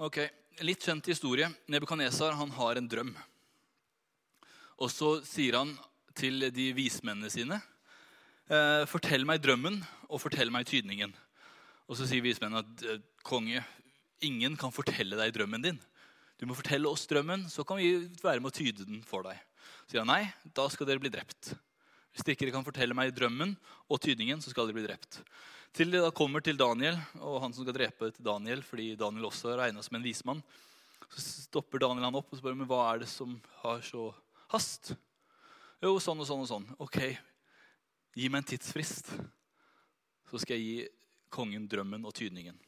Ok, Litt kjent historie. Nebukadnesar har en drøm. Og så sier han til de vismennene sine eh, Fortell meg drømmen, og fortell meg tydningen. Og så sier vismennene at eh, konge, ingen kan fortelle deg drømmen din. Du må fortelle oss drømmen, så kan vi være med å tyde den for deg. Så sier han nei, da skal dere bli drept. Hvis dere ikke kan fortelle meg drømmen og tydningen, så skal dere bli drept. Til de da kommer til Daniel, og han som skal drepe til Daniel, fordi Daniel også regna som en vismann, så stopper Daniel han opp og spør men hva er det som har så hast. Jo, sånn og sånn og sånn. Ok, gi meg en tidsfrist, så skal jeg gi kongen drømmen og tydningen.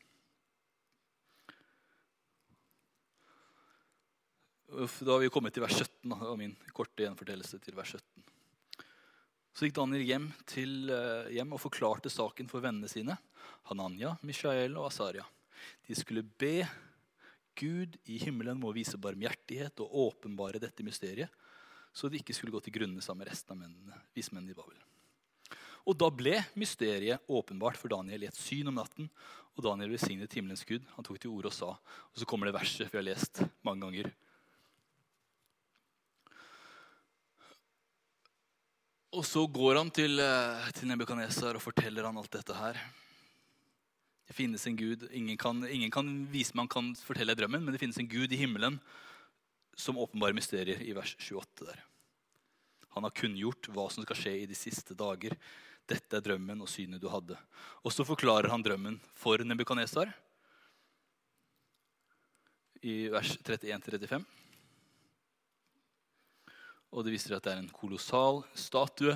Da har vi kommet til vers 17. av min korte gjenfortellelse til vers 17. Så gikk Daniel hjem, til, eh, hjem og forklarte saken for vennene sine, Hananya, Mishael og Asaria. De skulle be Gud i himmelen må vise barmhjertighet og åpenbare dette mysteriet, så de ikke skulle gå til grunne sammen med resten av mennene, vismennene i Babel. Og da ble mysteriet åpenbart for Daniel i et syn om natten. Og Daniel velsignet himmelens Gud. Han tok til orde og sa Og så kommer det verset vi har lest mange ganger. Og så går han til, eh, til Nebukadnesar og forteller han alt dette her. Det finnes en gud. Ingen kan, ingen kan vise man kan fortelle drømmen, men det finnes en gud i himmelen som åpenbare mysterier i vers 28 der. Han har kunngjort hva som skal skje i de siste dager. Dette er drømmen og synet du hadde. Og så forklarer han drømmen for Nebukadnesar i vers 31-35. Og det viser at det er en kolossal statue.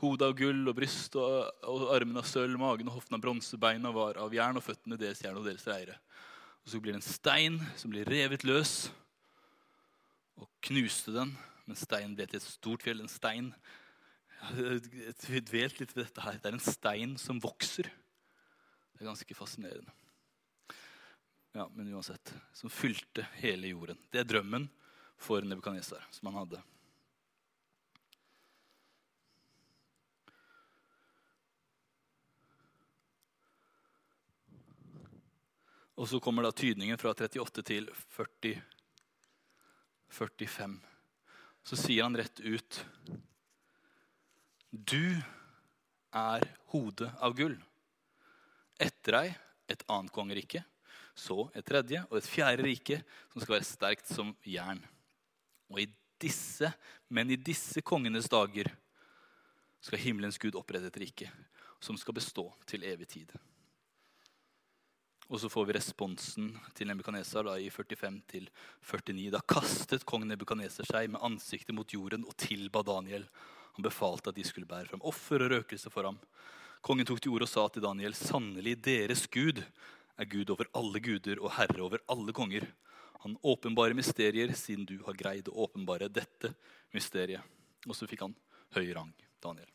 Hodet av gull og bryst og, og armene av sølv, magen og hoften av bronse, beina var av jern og føttene deres jern og deres reire. Og så blir det en stein som blir revet løs, og knuste den. Men steinen ble til et stort fjell. En stein dvelt litt ved dette her. Det er en stein som vokser. Det er ganske fascinerende. Ja, men uansett. Som fylte hele jorden. Det er drømmen for Nebukadnesar som han hadde. Og så kommer da tydningen fra 38 til 40, 45. Så sier han rett ut Du er hodet av gull. Etter deg et annet kongerike, så et tredje og et fjerde rike som skal være sterkt som jern. Og i disse, men i disse kongenes dager skal himmelens Gud opprette et rike som skal bestå til evig tid. Og så får vi responsen til Nebukadnesar i 45-49. Da kastet kong Nebukadnesar seg med ansiktet mot jorden og tilba Daniel. Han befalte at de skulle bære fram offer og røkelse for ham. Kongen tok til orde og sa til Daniel.: Sannelig, deres Gud er Gud over alle guder og herre over alle konger. Han åpenbarer mysterier, siden du har greid å åpenbare dette mysteriet. Og så fikk han høy rang, Daniel.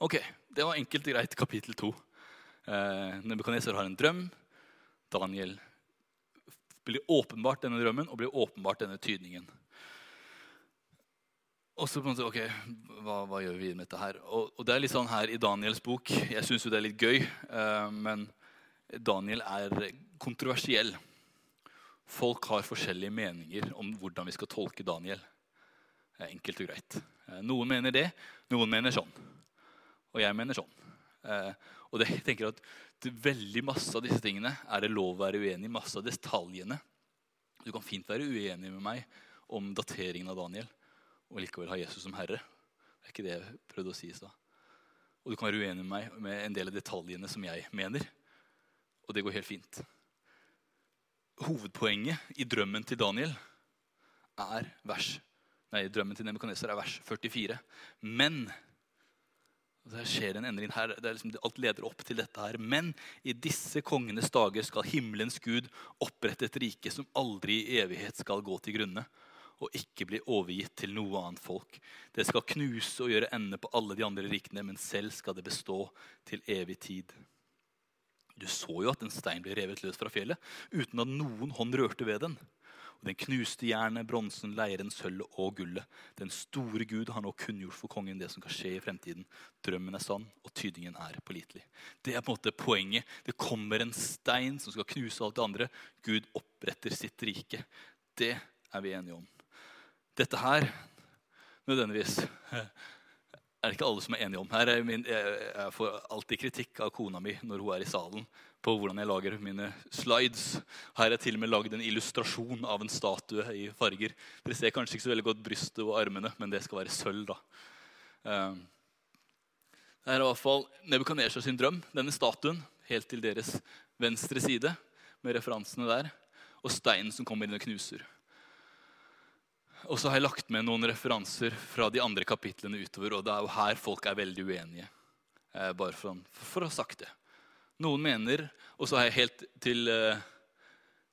Ok, Det var enkelt og greit, kapittel to. Eh, Nebukadneser har en drøm. Daniel blir åpenbart denne drømmen og blir åpenbart denne tydningen. Og så på en måte, ok, hva, hva gjør vi med dette her? Og, og, det er litt sånn her i Daniels bok. Jeg syns jo det er litt gøy, eh, men Daniel er kontroversiell. Folk har forskjellige meninger om hvordan vi skal tolke Daniel. Enkelt og greit. Eh, noen mener det, noen mener sånn. Og jeg mener sånn. Og det, jeg tenker at Veldig masse av disse tingene er det lov å være uenig i. Masse av detaljene. Du kan fint være uenig med meg om dateringen av Daniel og likevel ha Jesus som herre. Det er ikke det jeg prøvde å si i stad. Og du kan være uenig med meg med en del av detaljene som jeg mener. Og det går helt fint. Hovedpoenget i drømmen til Daniel er vers Nei, drømmen til Nebukadnesar er vers 44. Men Det skjer en endring her. Liksom, alt leder opp til dette her. Men i disse kongenes dager skal himmelens Gud opprette et rike som aldri i evighet skal gå til grunne og ikke bli overgitt til noe annet folk. Det skal knuse og gjøre ende på alle de andre rikene, men selv skal det bestå til evig tid. Du så jo at en stein ble revet løs fra fjellet uten at noen hånd rørte ved den. Og den knuste jernet, bronsen, leiren, sølvet og gullet. Den store Gud har nå kunngjort for kongen det som kan skje i fremtiden. Drømmen er sann, og tydningen er pålitelig. Det er på en måte poenget. Det kommer en stein som skal knuse alt det andre. Gud oppretter sitt rike. Det er vi enige om. Dette her nødvendigvis er det ikke alle som er enige om. Her er min, jeg får alltid kritikk av kona mi når hun er i salen på hvordan jeg lager mine slides. Her har jeg til og med lagd en illustrasjon av en statue i farger. Dere ser kanskje ikke så veldig godt brystet og armene, men det skal være sølv. da. Ehm, det er i hvert fall Nebukadnesar sin drøm, denne statuen, helt til deres venstre side, med referansene der, og steinen som kommer inn og knuser. Og så har jeg lagt med noen referanser fra de andre kapitlene utover. Og det er jo her folk er veldig uenige. Eh, bare for, for, å ha sagt det. Noen mener, og så er jeg helt til, eh,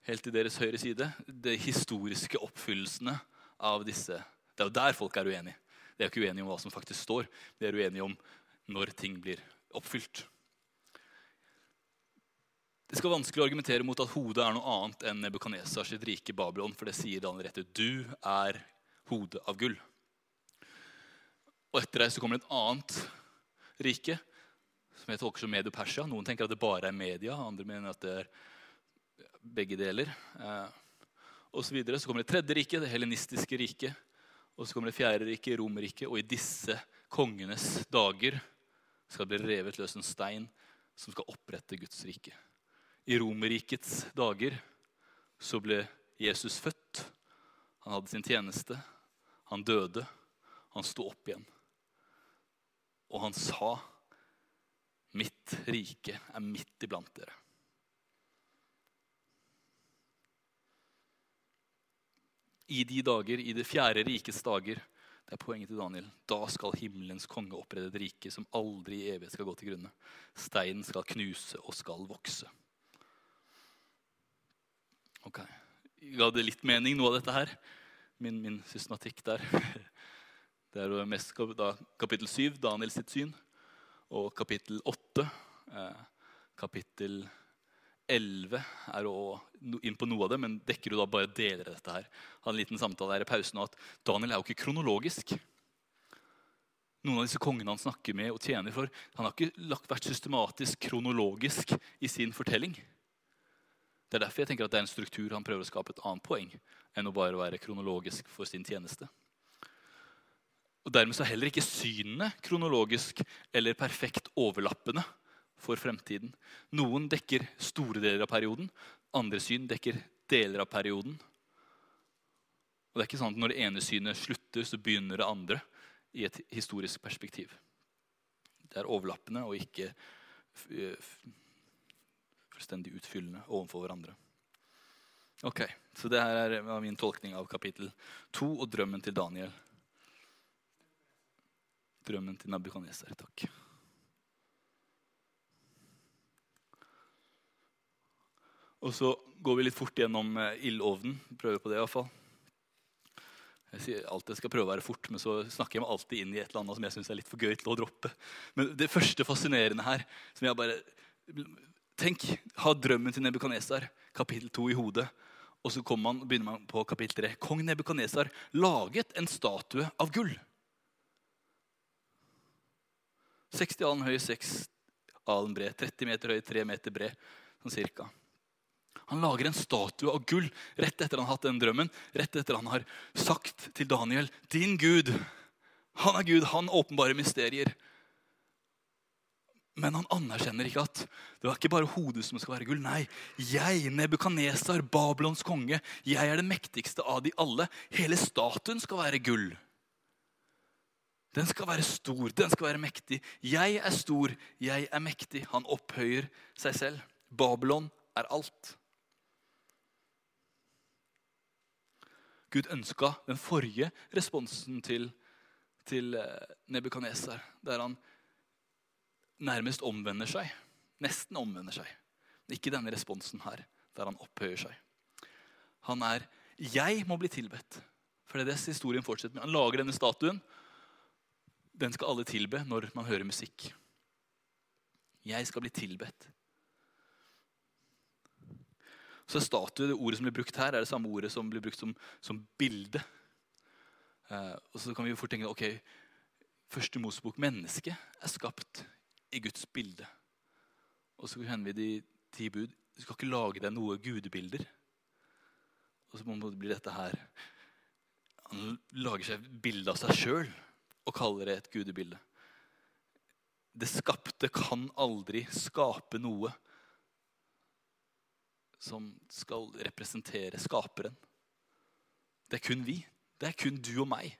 helt til deres høyre side, de historiske oppfyllelsene av disse. Det er jo der folk er uenige. De er ikke uenige om hva som faktisk står. De er uenige om når ting blir oppfylt. Det skal vanskelig å argumentere mot at hodet er noe annet enn Nebukadnesar sitt rike Babylon, for det sier Daniel rett ut. Du er hodet av gull. Og etter deg så kommer det et annet rike, som jeg tolker som Medio-Persia. Noen tenker at det bare er media, andre mener at det er begge deler. Eh, og så, videre. så kommer det tredje riket, det helenistiske riket. Og så kommer det fjerde riket, Romerriket. Og i disse kongenes dager skal det bli revet løs en stein som skal opprette Guds rike. I Romerrikets dager så ble Jesus født. Han hadde sin tjeneste. Han døde. Han sto opp igjen. Og han sa, 'Mitt rike er midt iblant dere'. I de dager, i det fjerde rikets dager, det er poenget til Daniel, da skal himmelens konge opprette et rike som aldri i evighet skal gå til grunne. Steinen skal knuse og skal vokse. Ok, Ga det litt mening, noe av dette her? Min, min systematikk der. Det er jo mest da, kapittel 7, Daniel sitt syn, og kapittel 8. Eh, kapittel 11 er også inn på noe av det, men dekker jo da bare deler av dette her. Hadde en liten samtale her i pausen at Daniel er jo ikke kronologisk. Noen av disse kongene han snakker med og tjener for, han har ikke lagt, vært systematisk kronologisk i sin fortelling. Det er derfor jeg tenker at det er en struktur han prøver å skape et annet poeng enn å bare være kronologisk for sin tjeneste. Og Dermed så er heller ikke synene kronologisk eller perfekt overlappende for fremtiden. Noen dekker store deler av perioden, andre syn dekker deler av perioden. Og det er ikke sånn at Når det ene synet slutter, så begynner det andre i et historisk perspektiv. Det er overlappende og ikke fullstendig utfyllende overfor hverandre. Ok, Så det her er min tolkning av kapittel 2 og drømmen til Daniel. Drømmen til Nabukaneser. Takk. Og så går vi litt fort gjennom eh, ildovnen. Prøver på det iallfall. Jeg sier alltid jeg skal prøve å være fort, men så snakker jeg meg alltid inn i et eller annet som jeg synes er litt for gøy til å droppe. Men det første fascinerende her, som jeg bare Tenk, ha drømmen til Nebukadnesar, kapittel 2 i hodet. Og så man, begynner man på kapittel 3. Kong Nebukadnesar laget en statue av gull. 60 alen høy, 6 alen bred. 30 meter høy, 3 meter bred. Sånn cirka. Han lager en statue av gull rett etter han har hatt den drømmen. Rett etter han har sagt til Daniel, 'Din Gud, han er Gud, han åpenbare mysterier.' Men han anerkjenner ikke at det var ikke bare hodet som skal være gull. Nei, jeg, Nebukanesar, Babylons konge, jeg er det mektigste av de alle. Hele statuen skal være gull. Den skal være stor, den skal være mektig. Jeg er stor, jeg er mektig. Han opphøyer seg selv. Babylon er alt. Gud ønska den forrige responsen til, til eh, Nebukadnesar, der han nærmest omvender seg. Nesten omvender seg. Ikke denne responsen her, der han opphøyer seg. Han er 'Jeg må bli tilbedt'. For det er det historien fortsetter med. Han lager denne statuen. Den skal alle tilbe når man hører musikk. Jeg skal bli tilbedt. Så er statue, det ordet som blir brukt her, er det samme ordet som blir brukt som, som bilde. Eh, og så kan vi jo fort tenke ok, første Mosebok, mennesket, er skapt i Guds bilde. Og så kjenner vi de ti bud. Du skal ikke lage deg noe gudebilder. Og så blir dette her Han lager seg bilde av seg sjøl og kaller det et gudebilde. Det skapte kan aldri skape noe som skal representere skaperen. Det er kun vi. Det er kun du og meg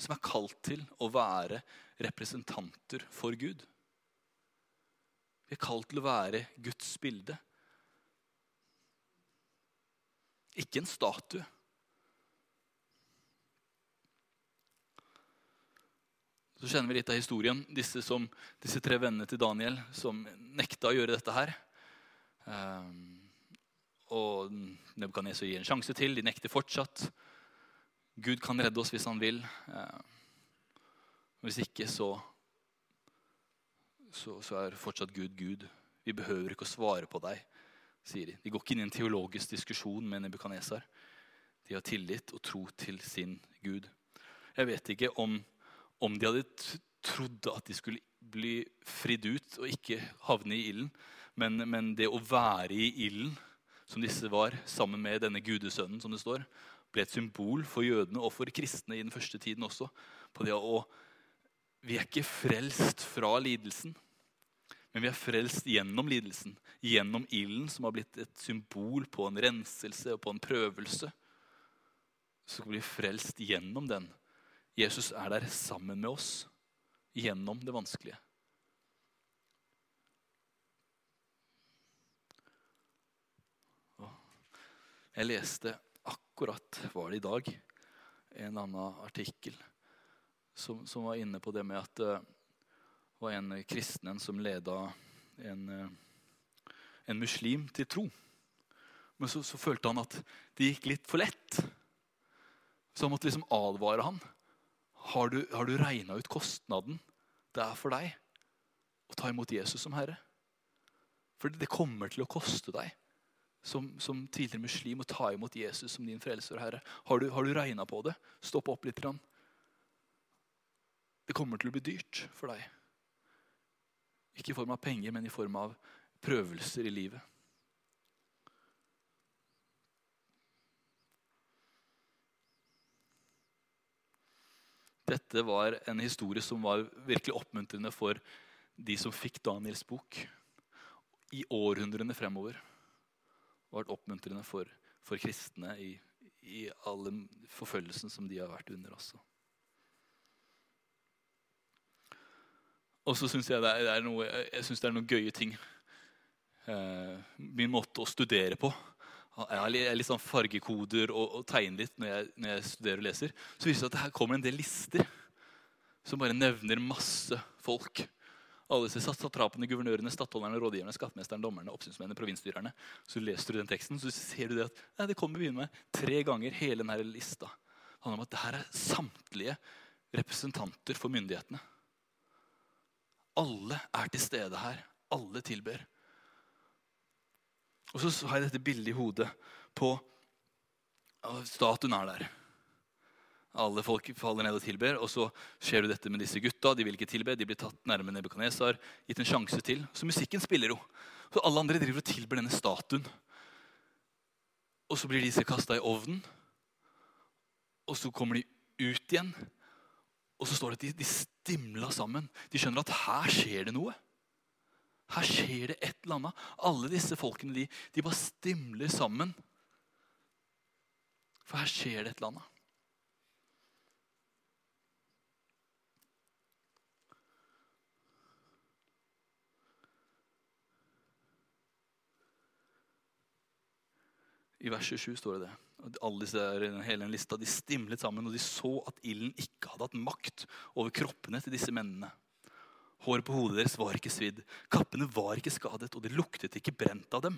som er kalt til å være representanter for Gud. Vi er kalt til å være Guds bilde. Ikke en statue. Så kjenner vi litt av historien. Disse, som, disse tre vennene til Daniel som nekta å gjøre dette her. Um, og Nebukadneser gir en sjanse til. De nekter fortsatt. Gud kan redde oss hvis han vil. Uh, hvis ikke, så, så, så er fortsatt Gud Gud. Vi behøver ikke å svare på deg, sier de. De går ikke inn i en teologisk diskusjon med Nebukadnesar. De har tillit og tro til sin Gud. Jeg vet ikke om om de hadde trodd at de skulle bli fridd ut og ikke havne i ilden. Men, men, det å være i ilden, som disse var, sammen med denne gudesønnen, som det står, ble et symbol for jødene og for kristne i den første tiden også. på det å, Vi er ikke frelst fra lidelsen, men vi er frelst gjennom lidelsen. Gjennom ilden, som har blitt et symbol på en renselse og på en prøvelse. Så skal vi bli frelst gjennom den Jesus er der sammen med oss gjennom det vanskelige. Jeg leste akkurat var det i dag en annen artikkel som, som var inne på det med at det var en kristen som leda en, en muslim til tro. Men så, så, følte han at det gikk litt for lett. Så han måtte liksom advare han. Har du, har du regna ut kostnaden det er for deg å ta imot Jesus som herre? For det kommer til å koste deg som, som tidligere muslim å ta imot Jesus som din frelser og herre. Har du, har du regna på det? Stopp opp litt. Grann. Det kommer til å bli dyrt for deg. Ikke i form av penger, men i form av prøvelser i livet. Dette var en historie som var virkelig oppmuntrende for de som fikk Daniels bok i århundrene fremover. Og vært oppmuntrende for, for kristne i, i alle forfølgelsen som de har vært under også. Og så syns jeg det er, noe, jeg synes det er noen gøye ting. Eh, min måte å studere på jeg har litt sånn fargekoder og, og tegner litt når jeg, når jeg, studerer og leser, så viser det at det her kommer en del lister som bare nevner masse folk. Alle disse satrapene, guvernørene, stattholderne, rådgiverne, skattemesteren, dommerne, oppsynsmennene, provinsstyrerne. Så leser du den teksten, så ser du det at nei, det kommer begynne med tre ganger hele denne lista. Det handler om at det her er samtlige representanter for myndighetene. Alle er til stede her. Alle tilber. Og så har jeg dette bildet i hodet på Statuen er der. Alle folk faller ned og tilber. Og så skjer det dette med disse gutta. De vil ikke tilbe. De blir tatt nærme Nebukadnesar. Gitt en sjanse til. Så musikken spiller jo. Så alle andre driver og tilber denne statuen. Og så blir disse kasta i ovnen. Og så kommer de ut igjen. Og så står det at de, de stimla sammen. De skjønner at her skjer det noe. Her skjer det et eller annet. Alle disse folkene de, de bare stimler sammen. For her skjer det et eller annet. I vers 27 står det det. Alle disse, der, hele den lista, De stimlet sammen, og de så at ilden ikke hadde hatt makt over kroppene til disse mennene. Håret på hodet deres var ikke svidd, kappene var ikke skadet, og det luktet ikke brent av dem.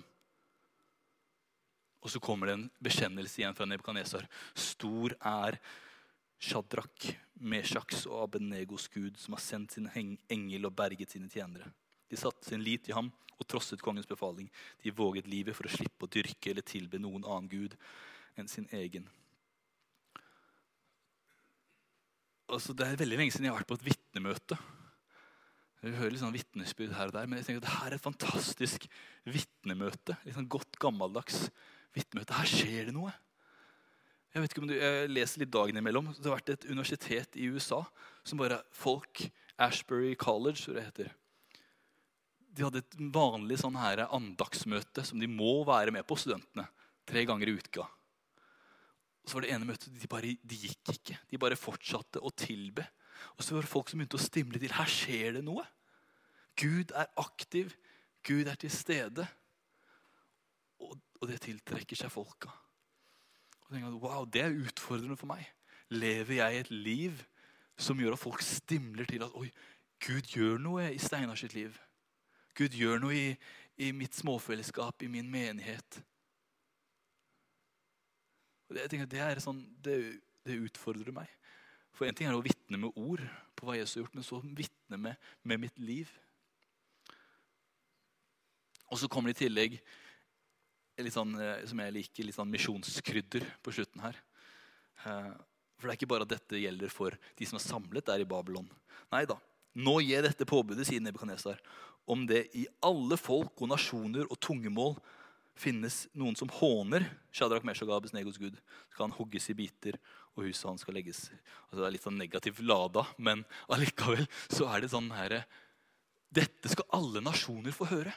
Og så kommer det en bekjennelse igjen fra Nebukadnesar. Stor er Shadrach, Meshaks og Abenegos gud, som har sendt sin engel og berget sine tjenere. De satte sin lit i ham og trosset kongens befaling. De våget livet for å slippe å dyrke eller tilbe noen annen gud enn sin egen. Altså, det er veldig lenge siden jeg har vært på et vitnemøte. Vi hører litt sånn vitnesbyrd her og der, men jeg tenker at dette er et fantastisk vitnemøte. Et sånn godt, gammeldags vitnemøte. Her skjer det noe. Jeg vet ikke om du, jeg leser litt dagen imellom. Det har vært et universitet i USA som bare folk Ashbury College, jeg det heter. De hadde et vanlig sånn her andagsmøte som de må være med på, studentene. Tre ganger i uka. Og så var det ene møtet de bare de gikk ikke. De bare fortsatte å tilbe. Og så var det folk som begynte å stimle til. Her skjer det noe. Gud er aktiv. Gud er til stede. Og, og det tiltrekker seg folka. Og tenker, wow, Det er utfordrende for meg. Lever jeg et liv som gjør at folk stimler til at oi, Gud gjør noe i Steinar sitt liv? Gud gjør noe i, i mitt småfellesskap, i min menighet. Og det, jeg tenker, det, er sånn, det, det utfordrer meg. For En ting er å vitne med ord på hva Jesus har gjort, men så vitne med, med mitt liv. Og så kommer det i tillegg litt sånn, eh, som jeg liker, litt sånn misjonskrydder på slutten her. Eh, for det er ikke bare at dette gjelder for de som er samlet der i Babylon. Nei da. Nå gir dette påbudet, sier Nebukadnesar, om det i alle folk og nasjoner og tungemål finnes noen som håner Shadrach Meshagabes Negos Gud, skal han hogges i biter, og huset hans skal legges altså Det er litt sånn negativt lada, men allikevel så er det sånn her Dette skal alle nasjoner få høre.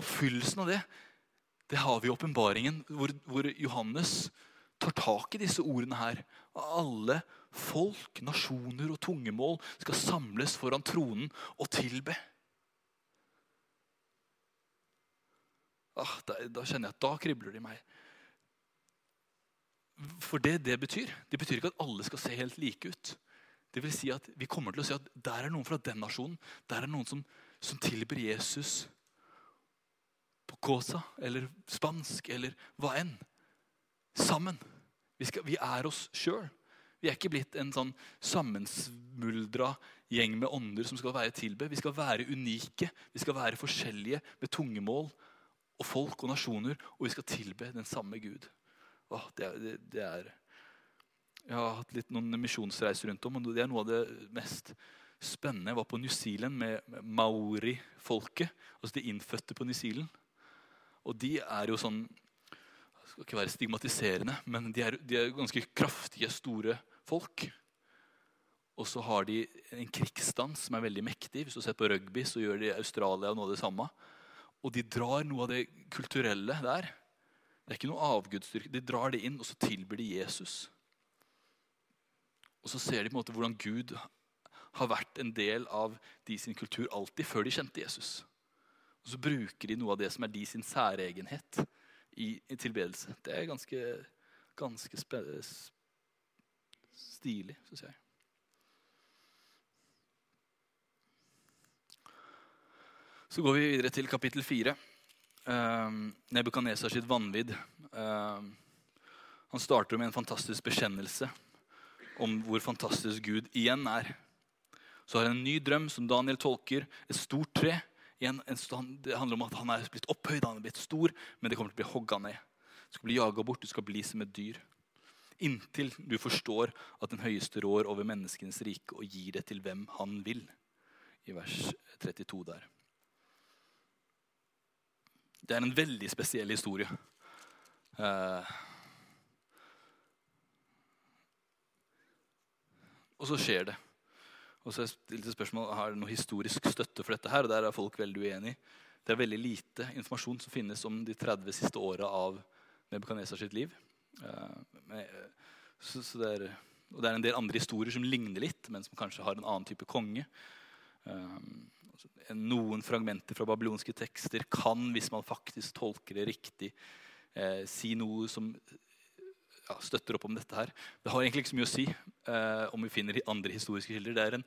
Oppfyllelsen av det det har vi i åpenbaringen, hvor, hvor, Johannes tar tak i disse ordene her. Alle folk, nasjoner og tungemål skal samles foran tronen og tilbe. ah, da, da, kjenner jeg at da kribler det i meg. For det det betyr, det betyr ikke at alle skal se helt like ut. Det vil si at Vi kommer til å si at der er noen fra den nasjonen. Der er noen som, som tilber Jesus på Cosa eller spansk eller hva enn. Sammen. Vi, skal, vi er oss sjøl. Vi er ikke blitt en sånn sammensmuldra gjeng med ånder som skal være tilbe. Vi skal være unike, vi skal være forskjellige med tungemål og folk og nasjoner, og vi skal tilbe den samme Gud. Åh, det, det, det er Jeg har hatt litt noen misjonsreiser rundt om, og det er noe av det mest spennende. Jeg var på New Zealand med maori-folket, altså de innfødte på New Zealand. Og de er jo sånn Jeg skal ikke være stigmatiserende, men de er, de er ganske kraftige, store folk. Og så har de en krigsstans som er veldig mektig. Hvis du ser på rugby, så gjør de Australia noe av det samme. Og de drar noe av det kulturelle der. Det er ikke noe avgudsstyrke. De drar det inn, og så tilbyr de Jesus. Og så ser de på en måte hvordan Gud har vært en del av de sin kultur alltid før de kjente Jesus. Og så bruker de noe av det som er de sin særegenhet i, i tilbedelse. Det er ganske, ganske stilig, syns jeg. Så går vi videre til kapittel fire. Uh, Nebukadnesar sitt vanvidd. Uh, han starter med en fantastisk bekjennelse om hvor fantastisk Gud igjen er. Så har han en ny drøm som Daniel tolker. Et stort tre. En, en, det handler om at han er blitt opphøyd, han er blitt stor, men det kommer til å bli hogga ned. Du skal bli jaga bort, du skal bli som et dyr. Inntil du forstår at den høyeste rår over menneskenes rike og gir det til hvem han vil. I vers 32 der. Det er en veldig spesiell historie. Eh, og så skjer det. Og så stilte spørsmål har det noe historisk støtte for dette. her, og Der er folk veldig uenige. Det er veldig lite informasjon som finnes om de 30 siste åra av Nebukadnesar sitt liv. Eh, så, så det er, og det er en del andre historier som ligner litt, men som kanskje har en annen type konge. Noen fragmenter fra babylonske tekster kan, hvis man faktisk tolker det riktig, eh, si noe som ja, støtter opp om dette her. Det har egentlig ikke så mye å si eh, om vi finner andre historiske kilder. Det er en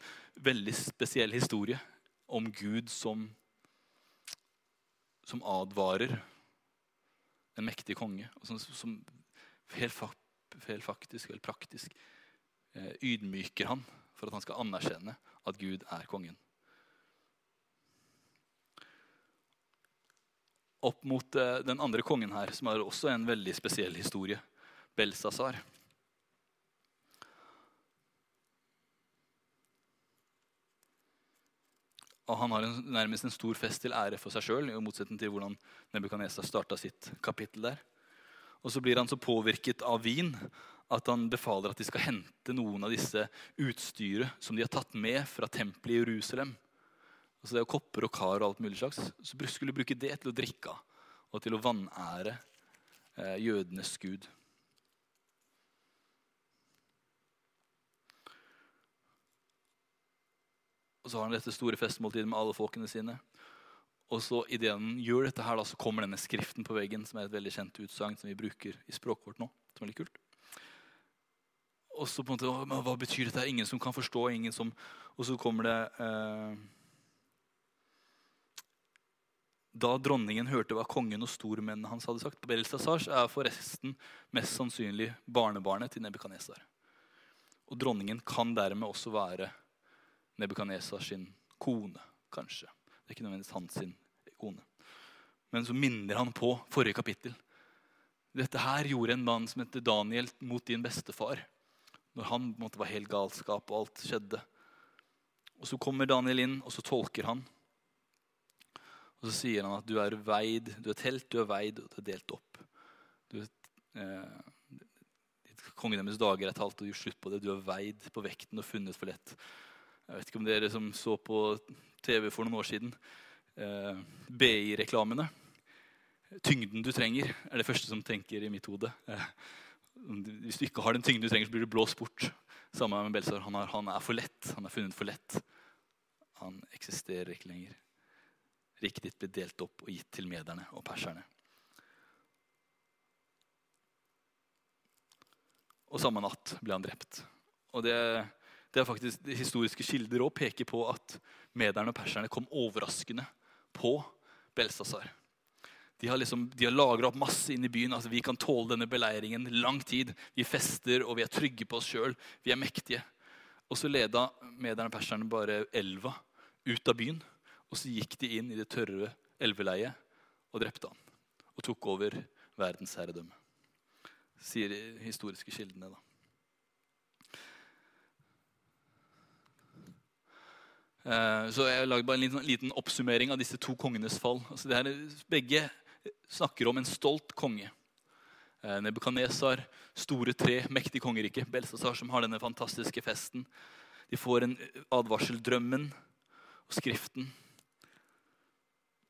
veldig spesiell historie om Gud som, som advarer en mektig konge. og som, som helt, helt, faktisk helt praktisk eh, ydmyker han for at han skal anerkjenne at Gud er kongen. Opp mot eh, den andre kongen her, som har også en veldig spesiell historie. Belsasar. Og han har en, nærmest en stor fest til ære for seg sjøl, i motsetning til hvordan Nebukadnesar starta sitt kapittel der. Og så blir han så påvirket av vin at han befaler at de skal hente noen av disse utstyret som de har tatt med fra tempelet i Jerusalem. Altså det er Kopper og kar og alt mulig slags. Så skulle de bruke det til å drikke av og til å vanære eh, jødenes gud. Og så har han dette store festmåltidet med alle folkene sine. Og så idet han gjør dette, her, da, så kommer denne skriften på veggen, som er et veldig kjent utsagn som vi bruker i språkvårt nå. som er litt kult. Og så på en måte, Hva betyr dette? Ingen som kan forstå. ingen som... Og så kommer det eh... Da dronningen hørte hva kongen og stormennene hans hadde sagt Belsasars er forresten mest sannsynlig barnebarnet til Nebukadnesar. Og dronningen kan dermed også være Nebukadnesars kone, kanskje. Det er ikke nødvendigvis hans kone. Men så minner han på forrige kapittel. Dette her gjorde en mann som heter Daniel mot din bestefar. Når han måtte være helt galskap, og alt skjedde. Og Så kommer Daniel inn, og så tolker han. Og Så sier han at du er veid, du er telt, du er veid, og du er delt opp. Du, eh, kongen deres dager er talt, og gjør slutt på det. Du er veid på vekten og funnet for lett. Jeg vet ikke om dere som så på TV for noen år siden, eh, BI-reklamene. Tyngden du trenger, er det første som tenker i mitt hode. Eh, hvis du ikke har den tyngden du trenger, så blir du blåst bort. Samme med Belsar. Han, han, er for lett. Han er funnet for lett. Han eksisterer ikke lenger. Riket ditt blir delt opp og gitt til mederne og perserne. Og samme natt ble han drept. Og det det er faktisk de historiske kilder òg peker på at mederne og perserne kom overraskende på Belsasar. De har, liksom, har lagra opp masse inn i byen. altså Vi kan tåle denne beleiringen lang tid. Vi fester, og vi er trygge på oss sjøl. Vi er mektige. Og så leda mederne og perserne bare elva ut av byen. Og så gikk de inn i det tørre elveleiet og drepte han. Og tok over verdensherredømmet. Sier de historiske kildene, da. Eh, så jeg har lagd bare en liten, oppsummering av disse to kongenes fall. Altså her, begge snakker om en stolt konge. Nebukanesar, store tre, mektig kongerike. Belsasar, som har denne fantastiske festen. De får en advarsel, drømmen og skriften.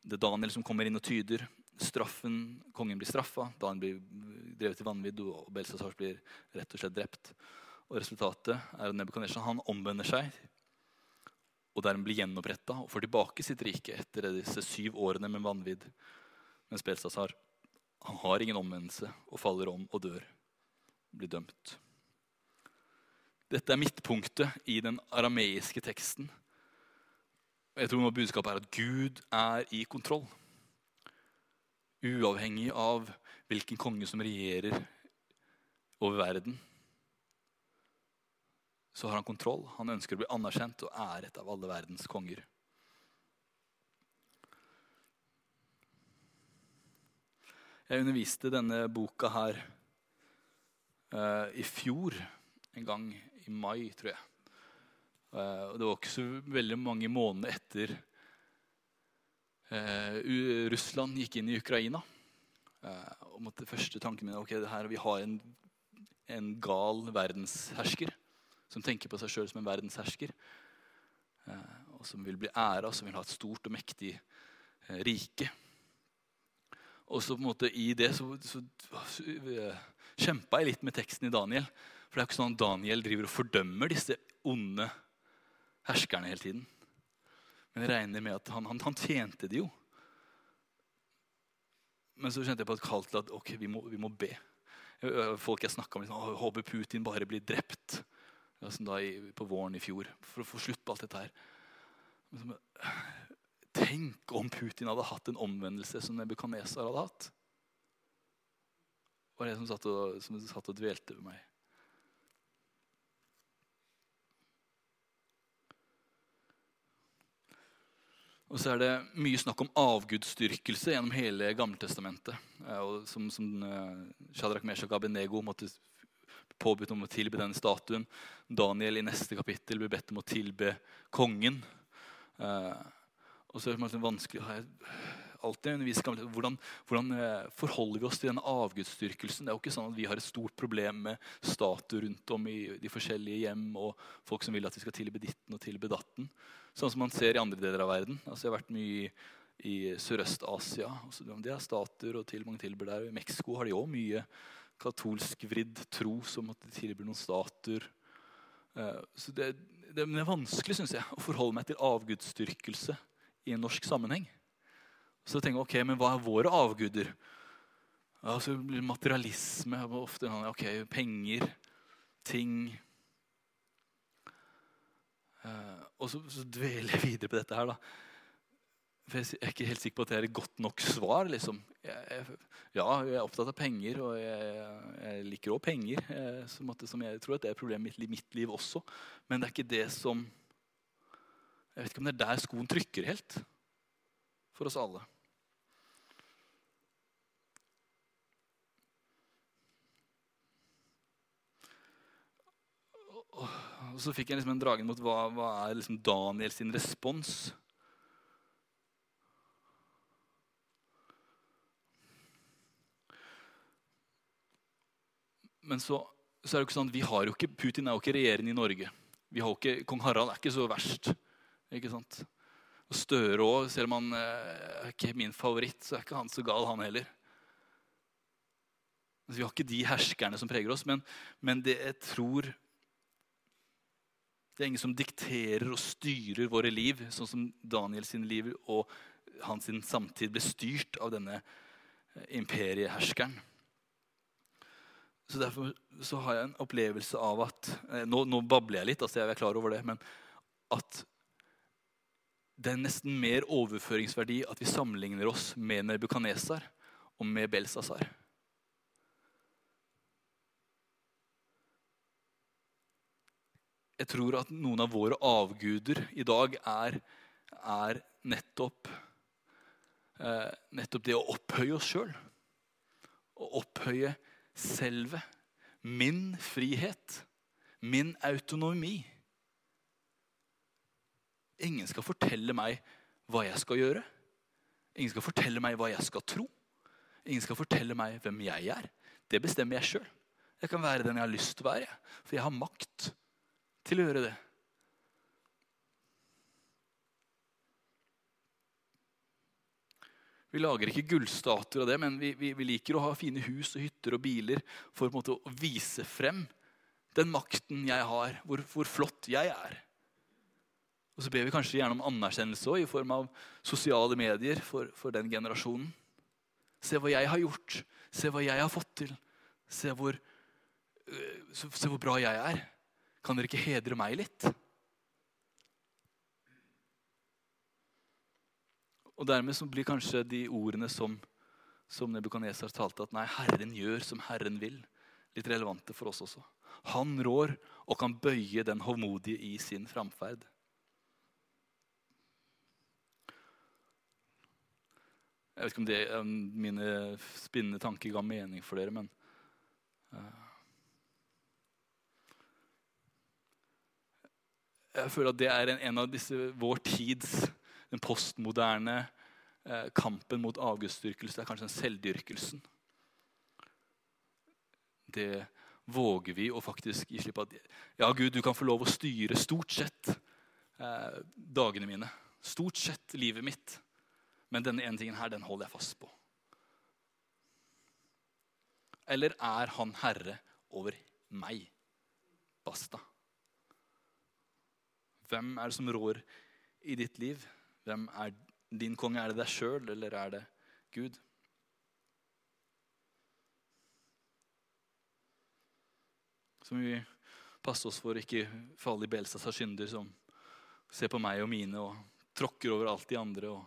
Det er Daniel som kommer inn og tyder. Straffen, Kongen blir straffa, Daniel blir drevet til vanvidd, og Belsasar blir rett og slett drept. Og Resultatet er at Nebukadnesjan han omvender seg og dermed blir gjenoppretta og får tilbake sitt rike etter disse syv årene med vanvidd. Mens Belsasar han har ingen omvendelse og faller om og dør. Blir dømt. Dette er midtpunktet i den arameiske teksten. Jeg tror noe budskapet er at Gud er i kontroll. Uavhengig av hvilken konge som regjerer over verden så har han kontroll. Han ønsker å bli anerkjent og æret av alle verdens konger. Jeg underviste denne boka her uh, i fjor, en gang i mai, tror jeg. Uh, det var ikke så veldig mange måneder etter uh, Russland gikk inn i Ukraina. og måtte første tanken min ok, det her, Vi har en, en gal verdenshersker som tenker på seg sjøl som en verdenshersker. Eh, og som vil bli æra, som vil ha et stort og mektig eh, rike. Og så på en måte i det så, så, kjempa jeg litt med teksten i Daniel. For det er ikke sånn at Daniel driver og fordømmer disse onde herskerne hele tiden. Men jeg regner med at han, han, han tjente det jo. Men så kjente jeg på et kall til at ok, vi må, vi må be. Folk jeg snakka med, liksom, håper Putin bare blir drept som da i, på våren i fjor, for å få slutt på alt dette her. Tenk om Putin hadde hatt en omvendelse som Nebukadnesar hadde hatt. Det var det som satt og dvelte ved meg. Og så er det mye snakk om avgudsdyrkelse gjennom hele Gammeltestamentet. Eh, som som uh, Shadrach Meshach Abenego måtte påbudt om å tilbe denne statuen. Daniel i neste kapittel blir bedt om å tilbe kongen. Uh, og så er det vanskelig å ha alltid undervist hvordan, hvordan forholder vi oss til denne avgudsdyrkelsen. Det er jo ikke sånn at Vi har et stort problem med statuer rundt om i de forskjellige hjem og folk som vil at vi skal tilbe ditten og tilbe datten. Sånn som man ser i andre deler av verden. Altså, jeg har vært mye i, i Sørøst-Asia. Altså, de har statuer og til mange tilber der. I Mexico har de òg mye katolsk vridd tro som at de tilbyr noen statuer. Uh, så det, det, det, er vanskelig synes jeg, å forholde meg til avgudsdyrkelse i en norsk sammenheng. Så jeg tenker ok, men hva er våre avguder? Altså, materialisme ofte ok, penger, ting og så, så, dveler jeg videre på dette her. da. For Jeg er ikke helt sikker på at det er et godt nok svar. liksom. Jeg, jeg, ja, jeg er opptatt av penger, og jeg, jeg liker òg penger. Eh, som, at, som jeg tror at det er et problem i mitt liv også. Men det er ikke det som Jeg vet ikke om det er der skoen trykker helt. For oss alle. Og så fikk jeg liksom en dragen mot hva, hva er liksom Daniels respons. Men så, så, er det ikke sånn vi har jo ikke, Putin er jo ikke regjerende i Norge. Vi har jo ikke, Kong Harald er ikke så verst. ikke sant? Og Støre òg, selv om han eh, er ikke min favoritt, så er ikke han så gal, han heller. Altså, vi har ikke de herskerne som preger oss, men, men det jeg tror det er ingen som dikterer og styrer våre liv, sånn som Daniel sine liv og hans samtid ble styrt av denne eh, imperieherskeren. Så Derfor så har jeg en opplevelse av at eh, Nå, nå babler jeg litt, altså jeg er klar over det. Men at det er nesten mer overføringsverdi at vi sammenligner oss med Nebukaneser og med Belsazar. Jeg tror at noen av våre avguder i dag er, er nettopp, eh, nettopp det å opphøye oss sjøl. Å opphøye selve. Min frihet. Min autonomi. Ingen skal fortelle meg hva jeg skal gjøre. Ingen skal fortelle meg hva jeg skal tro. Ingen skal fortelle meg hvem jeg er. Det bestemmer jeg sjøl. Jeg kan være den jeg har lyst til å være. For jeg har makt til å gjøre det. Vi lager ikke gullstatuer av det, men vi, vi, vi, liker å ha fine hus og hytter og biler for måte, å vise frem den makten jeg har, hvor, hvor, flott jeg er. Og så ber vi kanskje gjerne om anerkjennelse også, i form av sosiale medier for, for, den generasjonen. Se hva jeg har gjort. Se hva jeg har fått til. Se hvor, øh, se hvor bra jeg er. Kan dere ikke hedre meg litt? Og Dermed blir kanskje de ordene som, som Nebukadnesar talte, at nei, Herren gjør som Herren vil, litt relevante for oss også. Han rår og kan bøye den hovmodige i sin framferd. Jeg vet ikke om det, mine spinnende tanker ga mening for dere, men uh, Jeg føler at det er en, en av disse vår tids den postmoderne eh, kampen mot avgudsdyrkelse. Det er kanskje den selvdyrkelsen. Det våger vi å faktisk gi slipp på. Ja, Gud, du kan få lov å styre stort sett eh, dagene mine. Stort sett livet mitt. Men denne ene tingen her, den holder jeg fast på. Eller er han herre over meg? Basta. Hvem er det som rår i ditt liv? Hvem er din konge? Er det deg sjøl, eller er det Gud? Så må vi passe oss for å ikke falle i Belsas synder som ser på meg og mine og tråkker over alt de andre. Og,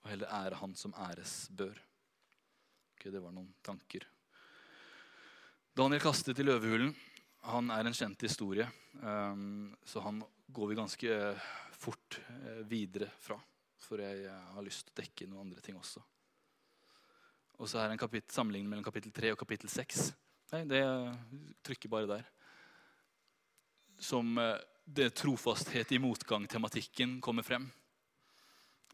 og heller ære Han som æres bør. Okay, det var noen tanker. Daniel kastet i løvehulen. Han er en kjent historie, um, så han går vi ganske fort uh, videre fra. For jeg uh, har lyst til å dekke noen andre ting også. Og så er det en kapittel, sammenligning mellom kapittel 3 og kapittel 6. Nei, det trykker bare der. Som det trofasthet i motgang-tematikken kommer frem.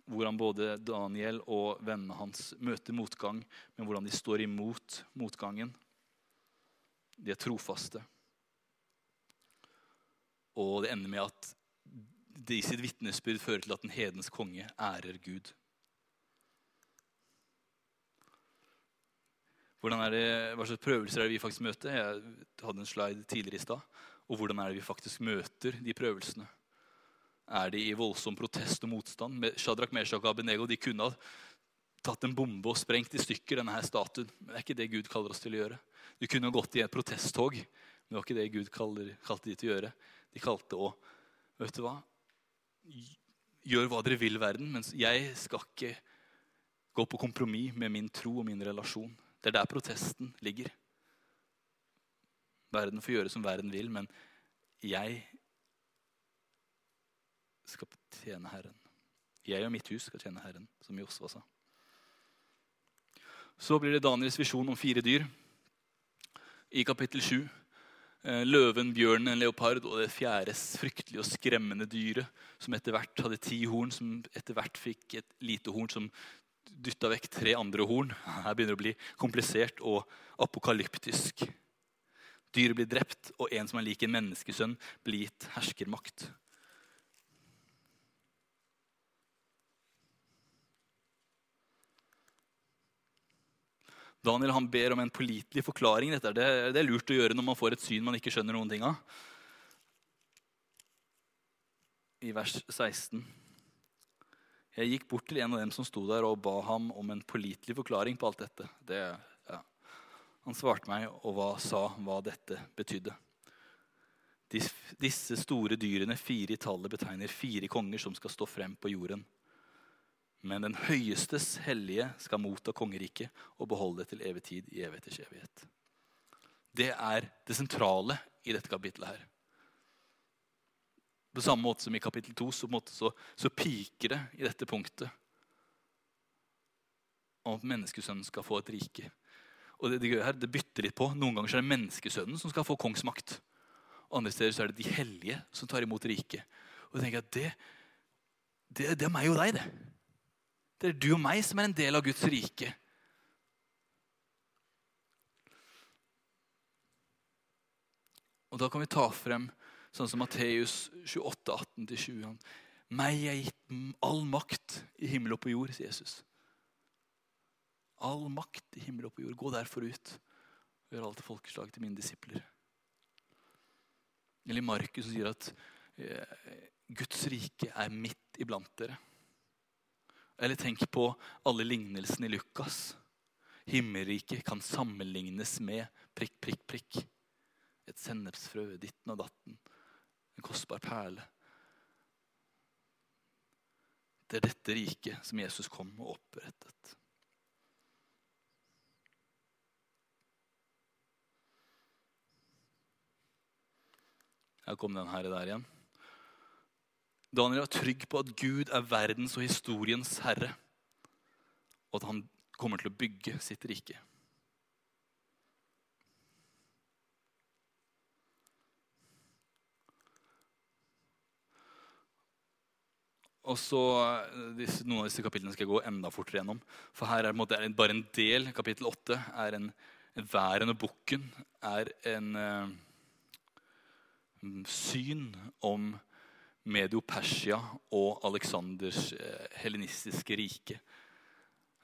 Hvordan både Daniel og vennene hans møter motgang, men hvordan de står imot motgangen. De er trofaste. Og det ender med at det i sitt vitnesbyrd fører til at en hedens konge ærer Gud. Det, Hva slags prøvelser er det vi faktisk møter? Jeg hadde en slide tidligere i stad. Og hvordan er det vi faktisk møter de prøvelsene? Er de i voldsom protest og motstand? Shadrach, Meshach og Abenego de kunne ha tatt en bombe og sprengt i stykker denne her statuen. Men det er ikke det Gud kaller oss til å gjøre. De kunne ha gått i et protesttog, men det var ikke det Gud kaller, kalte de til å gjøre. De kalte å Vet du hva? Gjør hva dere vil, verden, mens jeg skal ikke gå på kompromiss med min tro og min relasjon. Det er der protesten ligger. Verden får gjøre som verden vil, men jeg skal tjene Herren. Jeg og mitt hus skal tjene Herren, som Josva sa. Så blir det Daniels visjon om fire dyr i kapittel 7. Eh, løven, bjørnen, en leopard og det fjerde fryktelige og skremmende dyret, som etter hvert hadde ti horn, som etter hvert fikk et lite horn som dytta vekk tre andre horn. Her begynner det å bli komplisert og apokalyptisk. Dyret blir drept, og en som er lik en menneskesønn, blir gitt herskermakt. Daniel han ber om en pålitelig forklaring. Dette. Det, det, er lurt å gjøre når man får et syn man ikke skjønner noen ting av. I vers 16. Jeg gikk bort til en av dem som sto der, og ba ham om en pålitelig forklaring på alt dette. Det, ja. Han svarte meg og hva, sa hva dette betydde. Disse store dyrene, fire i tallet, betegner fire konger som skal stå frem på jorden. Men den høyestes hellige skal motta kongeriket og beholde det til evig tid i evigheters evighet. Det er det sentrale i dette kapittelet her. På samme måte som i kapittel 2 så, så, så piker det i dette punktet om at menneskesønnen skal få et rike. Og det, det, her, det bytter litt på. Noen ganger er det menneskesønnen som skal få kongsmakt. Andre steder så er det de hellige som tar imot riket. Og jeg tenker at det, det, det er meg og deg, det. Det er du og meg som er en del av Guds rike. Og Da kan vi ta frem sånn som Matteus 28, 18-20. Meg er gitt all makt i himmel og på jord, sier Jesus. All makt i himmel og på jord. Gå derfor ut og gjør alt til folkeslag til mine disipler. Eller Markus sier at eh, Guds rike er midt iblant dere. Eller tenk på alle lignelsene i Lukas. Himmelriket kan sammenlignes med prikk, prikk, prikk. Et sennepsfrø, ditten og datten. En kostbar perle. Det er dette riket som Jesus kom og opprettet. Her kom den her der igjen. Daniel var trygg på at Gud er verdens og historiens herre, og at han kommer til å bygge sitt rike. Og så, disse, Noen av disse kapitlene skal jeg gå enda fortere gjennom. For her er det bare en del. Kapittel 8 er en, en Væren og bukken er en uh, syn om Medio-Persia og Aleksanders eh, helenistiske rike.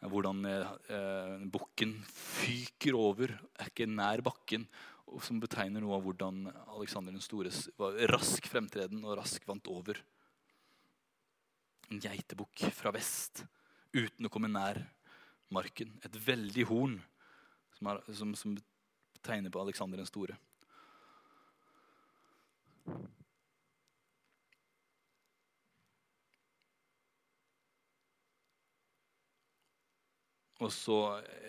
Hvordan eh, bukken fyker over, er ikke nær bakken. Som betegner noe av hvordan Aleksander den store var rask fremtreden og rask vant over. En geitebukk fra vest uten å komme nær marken. Et veldig horn som, er, som, som tegner på Aleksander den store. Og så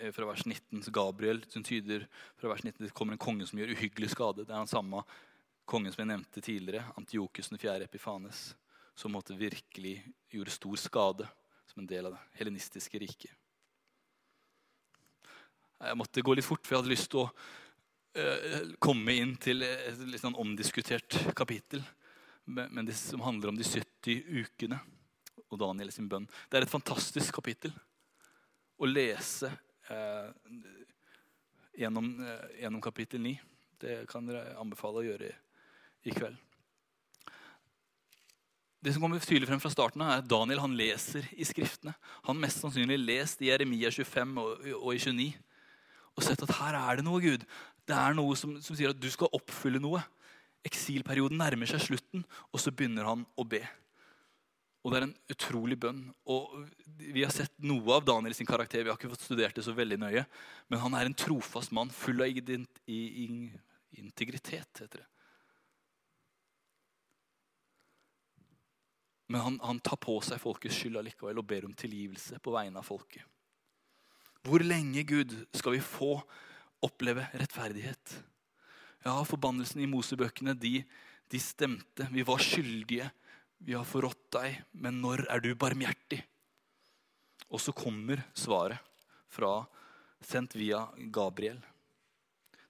eh, fra vers 19, så Gabriel som tyder fra vers 19, det kommer en konge som gjør uhyggelig skade. Det er han samme kongen som jeg nevnte tidligere, Antiokus 4. Epifanes, som måtte virkelig gjorde stor skade som en del av det helenistiske riket. Jeg måtte gå litt fort, for jeg hadde lyst til å uh, komme inn til et litt sånn omdiskutert kapittel. Men det som handler om de 70 ukene og Daniel sin bønn. Det er et fantastisk kapittel å lese eh, gjennom, eh, gjennom, kapittel 9. Det kan dere anbefale å gjøre i, i kveld. Det som kommer tydelig frem fra starten er at Daniel han leser i Skriftene. Han mest sannsynlig lest i Jeremia 25 og, og i 29 og sett at her er det noe, Gud. Det er noe som, som sier at du skal oppfylle noe. Eksilperioden nærmer seg slutten, og så begynner han å be. Og Det er en utrolig bønn. Og Vi har sett noe av Daniel sin karakter. Vi har ikke fått studert det så veldig nøye. Men han er en trofast mann, full av integritet, heter det. Men han, han, tar på seg folkets skyld allikevel og ber om tilgivelse på vegne av folket. Hvor lenge, Gud, skal vi få oppleve rettferdighet? Ja, forbannelsen i Mosebøkene, de, de stemte. Vi var skyldige. Vi har forrådt deg, men når er du barmhjertig? Og så kommer svaret fra sendt via Gabriel.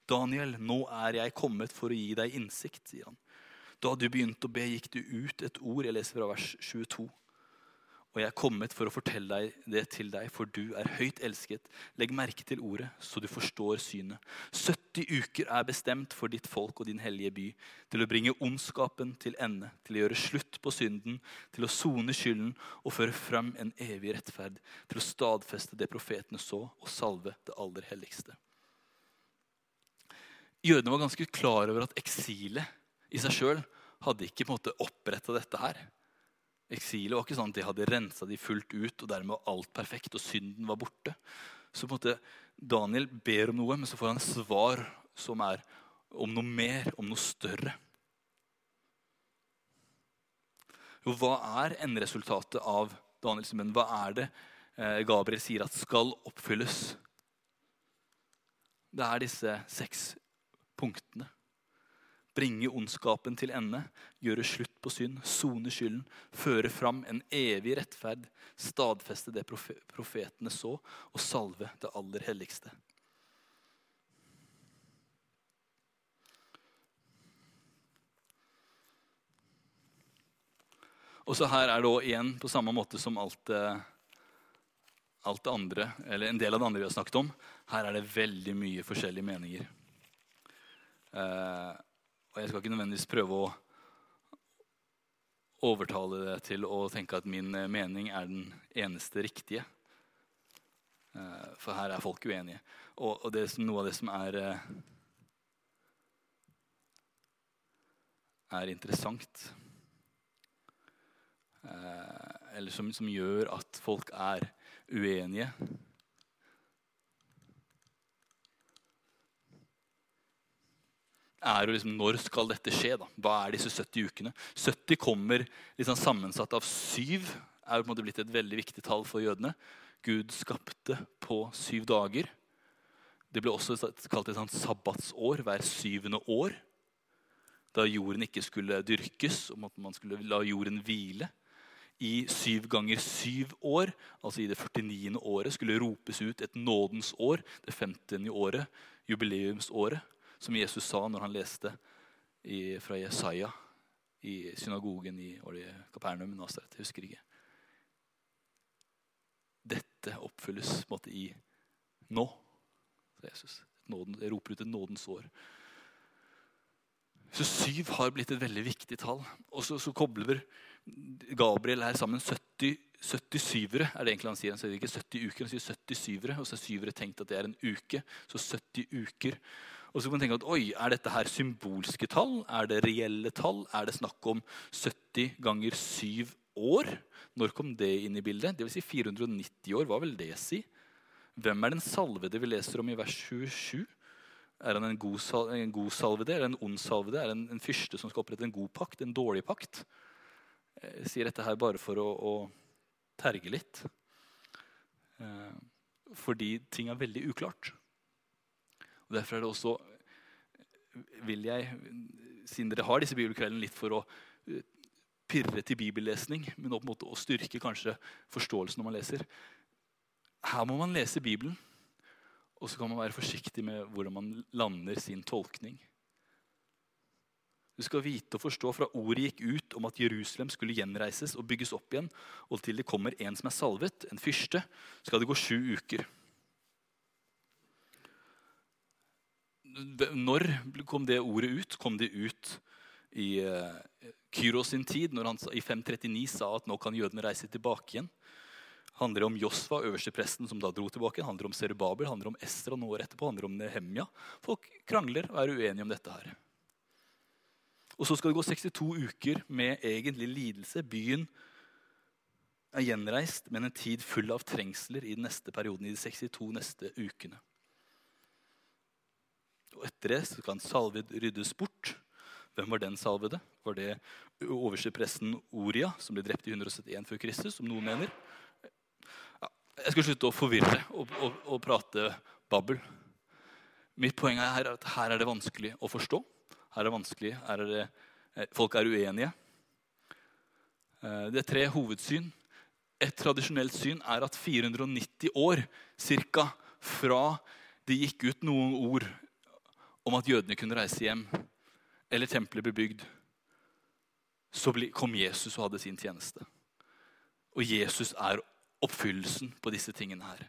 Daniel, nå er jeg kommet for å gi deg innsikt, sier han. Da du begynte å be, gikk du ut et ord. Jeg leser fra vers 22. Og jeg er kommet for å fortelle deg det til deg, for du er høyt elsket. Legg merke til ordet, så du forstår synet. 70 uker er bestemt for ditt folk og din hellige by, til å bringe ondskapen til ende, til å gjøre slutt på synden, til å sone skylden og føre frem en evig rettferd, til å stadfeste det profetene så, og salve det aller helligste. Jødene var ganske klar over at eksilet i seg sjøl hadde ikke på oppretta dette her. Eksilet var ikke sånn at de hadde rensa de fullt ut, og dermed var alt perfekt, og synden var borte. Så på en måte Daniel ber om noe, men så får han svar som er om noe mer, om noe større. Jo, hva er enderesultatet av Daniels bønn? Hva er det eh, Gabriel sier at skal oppfylles? Det er disse seks punktene bringe ondskapen til ende, gjøre slutt på synd, sone skylden, føre fram en evig rettferd, stadfeste det profetene så, og salve det aller helligste. Og så her er det òg igjen, på samme måte som alt det, alt det andre, eller en del av det andre vi har snakket om, her er det veldig mye forskjellige meninger. Eh, og jeg skal ikke nødvendigvis prøve å overtale det til å tenke at min eh, mening er den eneste riktige. Eh, for her er folk uenige. Og, det som, noe av det som er eh, er interessant Eller som, som gjør at folk er uenige er jo liksom når skal dette skje? da? Hva er disse 70 ukene? 70 kommer liksom sammensatt av syv. er jo på en måte blitt et veldig viktig tall for jødene. Gud skapte på syv dager. Det ble også kalt et sånt sabbatsår hver syvende år. Da jorden ikke skulle dyrkes, og man skulle la jorden hvile. I syv ganger syv år, altså i det 49. året, skulle ropes ut et nådens år. Det 50. året, jubileumsåret som Jesus sa når han leste i, fra Jesaja i synagogen i Kapernaum. Nazaret, jeg husker ikke. Dette oppfylles på en måte i nå, sa Jesus. Nåden, jeg roper ut et nådens år. Så syv har blitt et veldig viktig tall. Og så, så kobler Gabriel her sammen 70, 77-ere. er det egentlig Han sier Han sier ikke 70 uker, han sier 77-ere. Og så er syvere tenkt at det er en uke. Så 70 uker. Og så kan man tenke at oi, Er dette her symbolske tall? Er det reelle tall? Er det snakk om 70 ganger 7 år? Når kom det inn i bildet? Det vil si 490 år. Hva vil det si? Hvem er den salvede vi leser om i vers 27? Er han en god, en god salvede eller en ond salvede? Er han en, fyrste som skal opprette en god pakt? En dårlig pakt? Jeg sier dette her bare for å, å terge litt. Eh, fordi ting er veldig uklart. Og Derfor er det også vil jeg, siden dere har disse bibelkveldene, litt for å eh, pirre til bibellesning, men på en måte å styrke kanskje forståelsen når man leser. Her må man lese Bibelen, og så kan man være forsiktig med hvordan man lander sin tolkning. Du skal vite og forstå fra ordet gikk ut om at Jerusalem skulle gjenreises og bygges opp igjen, og til det kommer en som er salvet, en fyrste, skal det gå sju uker. Når kom det ordet ut? Kom det ut i uh, Kyros sin tid, når han i 539 sa at nå kan jødene reise tilbake igjen? handler det om Josfa, øverstepresten, som da dro tilbake. handler om Serubabel, handler om Ester og noe etterpå, handler om Nehemja. Folk krangler og er uenige om dette her. Og så skal det gå 62 uker med egentlig lidelse. Byen er gjenreist, men en tid full av trengsler i den neste perioden, i de 62 neste ukene. Og Etter det så kan salved ryddes bort. Hvem var den salvede? Var det overstepresten Oria, som ble drept i 171 før Kristus, som noen mener? Ja, jeg skal slutte å forvirre og, og, og prate babbel. Mitt poeng er at her er det vanskelig å forstå. Her er det vanskelig. Her er det, eh, folk er uenige. Eh, det er tre hovedsyn. Et tradisjonelt syn er at 490 år cirka, fra det gikk ut noen ord om at jødene kunne reise hjem, eller tempelet ble bygd, så kom Jesus og hadde sin tjeneste. Og Jesus er oppfyllelsen på disse tingene her.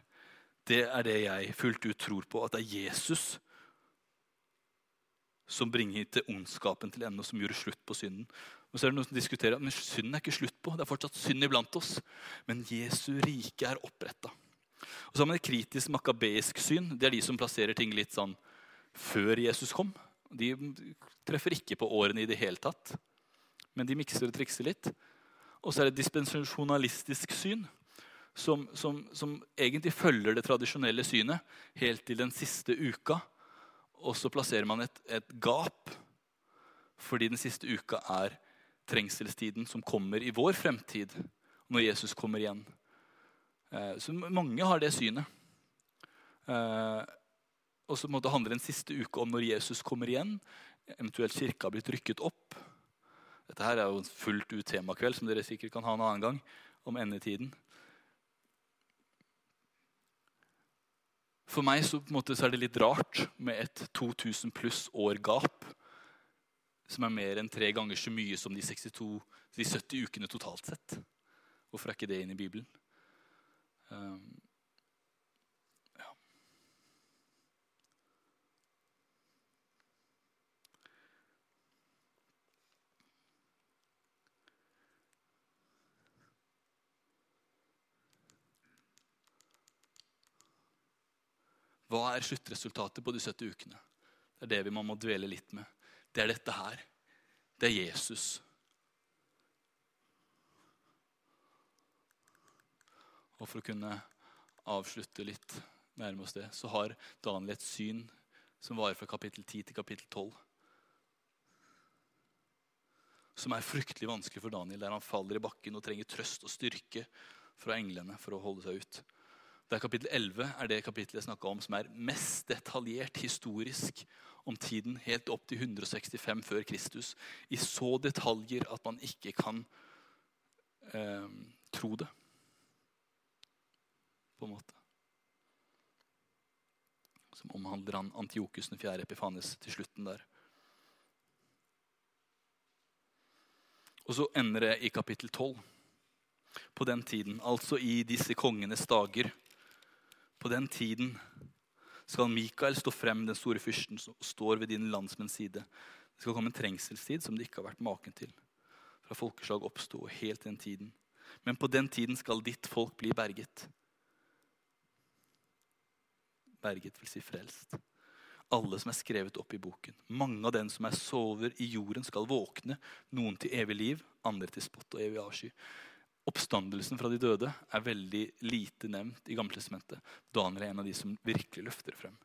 Det er det jeg fullt ut tror på. At det er Jesus som bringer til ondskapen til ende, og som gjorde slutt på synden. Og så er det noen som diskuterer at synden er ikke slutt på. Det er fortsatt synd iblant oss. Men Jesu rike er oppretta. Og så har man et kritisk makabeisk syn. Det er de som plasserer ting litt sånn før Jesus kom. De treffer ikke på årene i det hele tatt. Men de mikser og trikser litt. Og så er det et dispensjonalistisk syn. Som, som, som egentlig følger det tradisjonelle synet helt til den siste uka og så plasserer man et, et, gap fordi den siste uka er trengselstiden som kommer i vår fremtid, når Jesus kommer igjen. Eh, så mange har det synet. Og så handler den siste uka om når Jesus kommer igjen, eventuelt kirka har blitt rykket opp. Dette her er jo en fullt ut temakveld som dere sikkert kan ha en annen gang, om endetiden. For meg så, måte, så, er det litt rart med et 2000 pluss år gap som er mer enn tre ganger så mye som de, 62, de 70 ukene totalt sett. Hvorfor er ikke det inne i Bibelen? Um, Hva er sluttresultatet på de 70 ukene? Det er det vi må dvele litt med. Det er dette her. Det er Jesus. Og for å kunne avslutte litt nærme oss det, så har Daniel et syn som varer fra kapittel 10 til kapittel 12. Som er fryktelig vanskelig for Daniel, der han faller i bakken og trenger trøst og styrke fra englene for å holde seg ut. Det er kapittel 11 er det kapittelet jeg snakka om som er mest detaljert historisk om tiden helt opp til 165 før Kristus. I så detaljer at man ikke kan eh, tro det. På en måte. Som omhandler Antiokus den fjerde Epifanes til slutten der. Og så ender det i kapittel 12. På den tiden, altså i disse kongenes dager, på den tiden skal Mikael stå frem, den store fyrsten som står ved din landsmenns side. Det skal komme en trengselstid som det ikke har vært maken til. Fra folkeslag oppsto helt den tiden. Men på den tiden skal ditt folk bli berget. Berget vil si frelst. Alle som er skrevet opp i boken. Mange av dem som er sover i jorden, skal våkne. Noen til evig liv, andre til spott og evig avsky. Oppstandelsen fra de døde er veldig lite nevnt i Gamletestamentet. Daniel er en av de som virkelig løfter frem.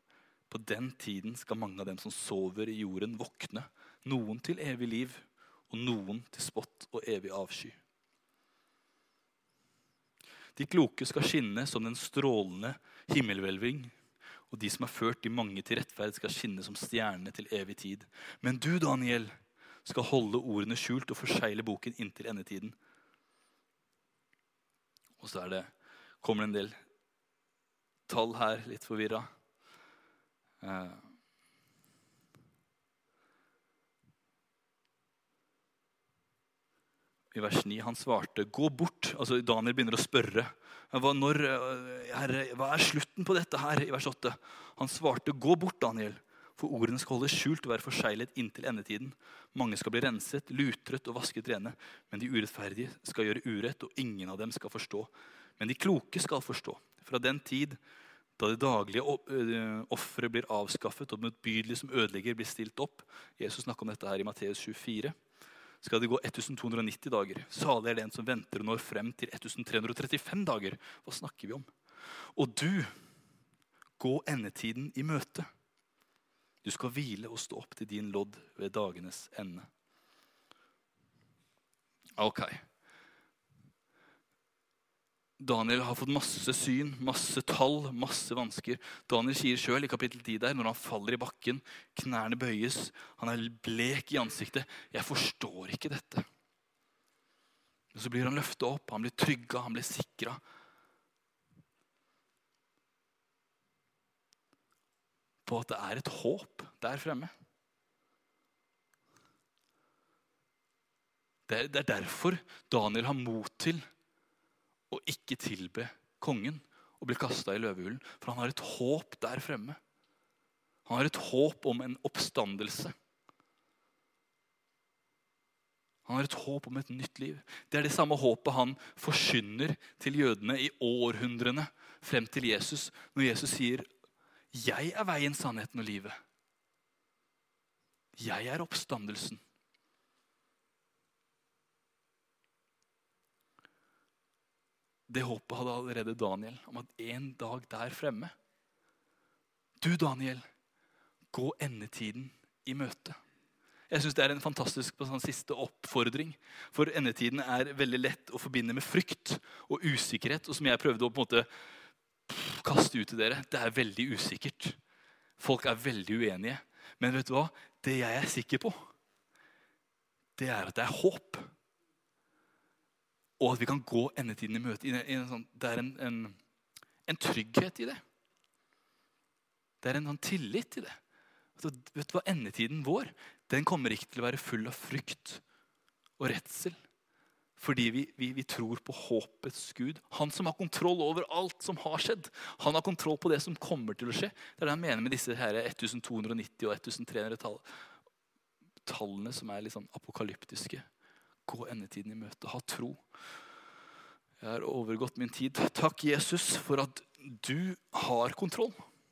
På den tiden skal mange av dem som sover i jorden, våkne. Noen til evig liv, og noen til spott og evig avsky. De kloke skal skinne som den strålende himmelhvelving. Og de som har ført de mange til rettferd, skal skinne som stjernene til evig tid. Men du, Daniel, skal holde ordene skjult og forsegle boken inntil endetiden. Og så det, kommer det en del tall her, litt forvirra. Eh. I vers 9 han svarte, 'Gå bort.' Altså Daniel begynner å spørre. Hva, når, eh, herre, hva er slutten på dette her? I vers 8. Han svarte, 'Gå bort, Daniel.' For ordene skal holdes skjult og være forseglet inntil endetiden. Mange skal bli renset, lutret og vasket rene. Men de urettferdige skal gjøre urett, og ingen av dem skal forstå. Men de kloke skal forstå. Fra den tid da det daglige offeret blir avskaffet og det motbydelige som ødelegger, blir stilt opp Jesus snakker om dette her i Matteus 24 skal det gå 1290 dager. Salig er det en som venter og når frem til 1335 dager. Hva snakker vi om? Og du, gå endetiden i møte. Du skal hvile og stå opp til din lodd ved dagenes ende. Ok. Daniel har fått masse syn, masse tall, masse vansker. Daniel sier sjøl i kapittel 10 der, når han faller i bakken, knærne bøyes, han er blek i ansiktet. 'Jeg forstår ikke dette.' Men så blir han løfta opp, han blir trygga, han blir sikra. På at det er et håp der fremme. Det er, det er derfor Daniel har mot til å ikke tilbe kongen og bli kasta i løvehulen. For han har et håp der fremme. Han har et håp om en oppstandelse. Han har et håp om et nytt liv. Det er det samme håpet han forsyner til jødene i århundrene frem til Jesus, når Jesus sier 'Jeg er veien, sannheten og livet'. Jeg er oppstandelsen. Det håpet hadde allerede Daniel om at en dag der fremme Du, Daniel, gå endetiden i møte. Jeg synes Det er en fantastisk sånn, siste oppfordring. For endetiden er veldig lett å forbinde med frykt og usikkerhet. Og som jeg prøvde å på en måte kaste ut til dere. Det er veldig usikkert. Folk er veldig uenige. Men vet du hva? Det jeg er sikker på, det er at det er håp. Og at vi kan gå endetiden i møte. Sånn, det er en, en, en, trygghet i det. Det er en sånn tillit i det. Vet du hva? Endetiden vår den kommer ikke til å være full av frykt og redsel. Fordi vi, vi, vi, tror på håpets Gud. Han som har kontroll over alt som har skjedd. Han har kontroll på det som kommer til å skje. Det er det han mener med disse her 1290 og 1300 tall, tallene som er litt sånn apokalyptiske. Gå endetiden i møte. Ha tro. Jeg har overgått min tid. Takk, Jesus, for at du har kontroll.